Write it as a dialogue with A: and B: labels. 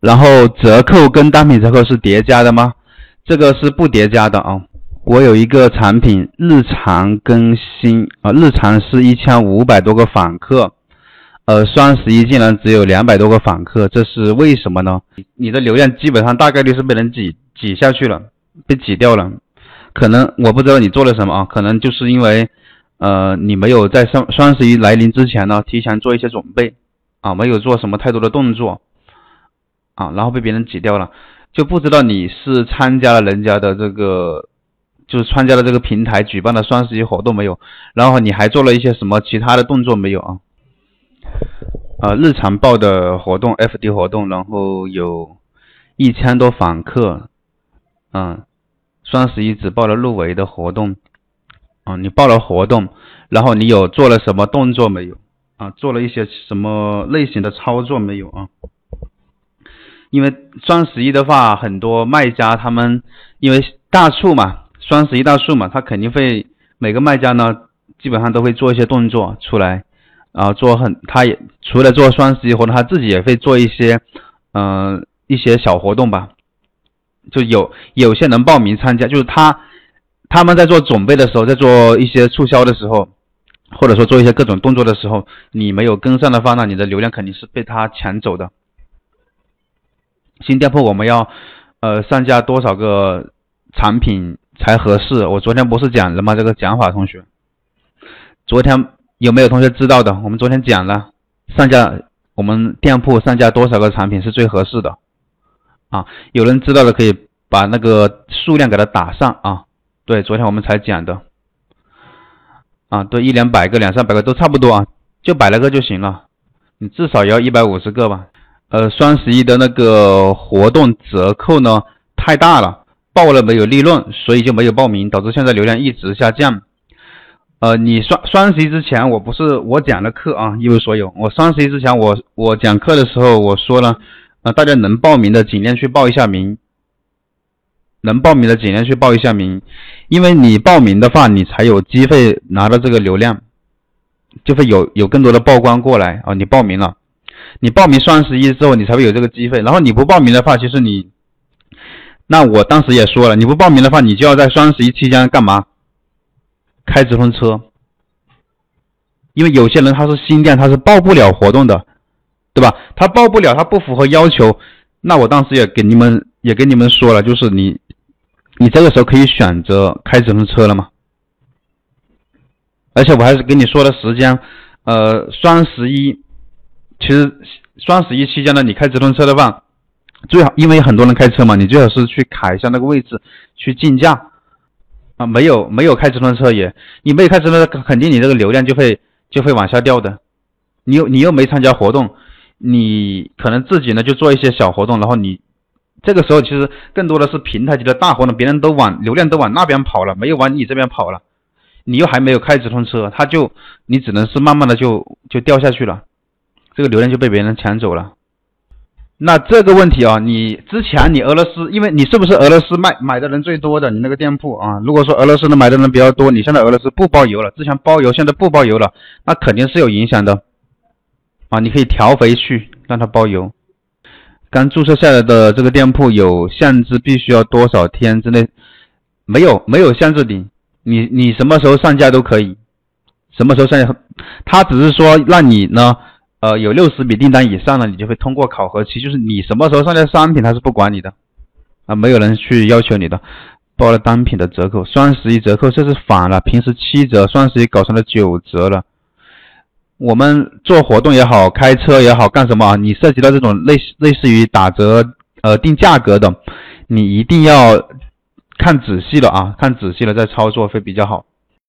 A: 然后折扣跟单品折扣是叠加的吗？这个是不叠加的啊。我有一个产品日常更新啊，日常是一千五百多个访客，呃，双十一竟然只有两百多个访客，这是为什么呢？你的流量基本上大概率是被人挤挤下去了，被挤掉了。可能我不知道你做了什么啊，可能就是因为呃你没有在双双十一来临之前呢提前做一些准备啊，没有做什么太多的动作啊，然后被别人挤掉了，就不知道你是参加了人家的这个。就是参加了这个平台举办的双十一活动没有？然后你还做了一些什么其他的动作没有啊？呃，日常报的活动，FD 活动，然后有一千多访客，嗯，双十一只报了入围的活动，啊，你报了活动，然后你有做了什么动作没有？啊，做了一些什么类型的操作没有啊？因为双十一的话，很多卖家他们因为大促嘛。双十一大促嘛，他肯定会每个卖家呢，基本上都会做一些动作出来，然后做很，他也除了做双十一活动，他自己也会做一些，嗯，一些小活动吧。就有有些人报名参加，就是他他们在做准备的时候，在做一些促销的时候，或者说做一些各种动作的时候，你没有跟上的话，那你的流量肯定是被他抢走的。新店铺我们要呃上架多少个产品？才合适。我昨天不是讲了吗？这个讲法，同学，昨天有没有同学知道的？我们昨天讲了，上架我们店铺上架多少个产品是最合适的啊？有人知道的可以把那个数量给它打上啊。对，昨天我们才讲的啊，对，一两百个、两三百个都差不多啊，就百来个就行了。你至少也要一百五十个吧？呃，双十一的那个活动折扣呢，太大了。报了没有利润，所以就没有报名，导致现在流量一直下降。呃，你双双十一之前，我不是我讲的课啊，一无所有。我双十一之前，我我讲课的时候，我说了，呃，大家能报名的尽量去报一下名，能报名的尽量去报一下名，因为你报名的话，你才有机会拿到这个流量，就会有有更多的曝光过来啊。你报名了，你报名双十一之后，你才会有这个机会。然后你不报名的话，其实你。那我当时也说了，你不报名的话，你就要在双十一期间干嘛？开直通车，因为有些人他是新店，他是报不了活动的，对吧？他报不了，他不符合要求。那我当时也给你们也跟你们说了，就是你，你这个时候可以选择开直通车了嘛。而且我还是跟你说的时间，呃，双十一，其实双十一期间呢，你开直通车的话。最好，因为很多人开车嘛，你最好是去卡一下那个位置，去竞价啊。没有没有开直通车也，你没有开直通车，肯定你这个流量就会就会往下掉的。你又你又没参加活动，你可能自己呢就做一些小活动，然后你这个时候其实更多的是平台级的大活动，别人都往流量都往那边跑了，没有往你这边跑了，你又还没有开直通车，他就你只能是慢慢的就就掉下去了，这个流量就被别人抢走了。那这个问题啊，你之前你俄罗斯，因为你是不是俄罗斯卖买的人最多的？你那个店铺啊，如果说俄罗斯的买的人比较多，你现在俄罗斯不包邮了，之前包邮，现在不包邮了，那肯定是有影响的啊。你可以调回去让他包邮。刚注册下来的这个店铺有限制，必须要多少天之内？没有，没有限制的，你你什么时候上架都可以，什么时候上架，他只是说让你呢。呃，有六十笔订单以上的，你就会通过考核期，就是你什么时候上架商品，他是不管你的，啊，没有人去要求你的。报了单品的折扣，双十一折扣这是反了，平时七折，双十一搞成了九折了。我们做活动也好，开车也好，干什么？你涉及到这种类类似于打折，呃，定价格的，你一定要看仔细了啊，看仔细了再操作会比较好。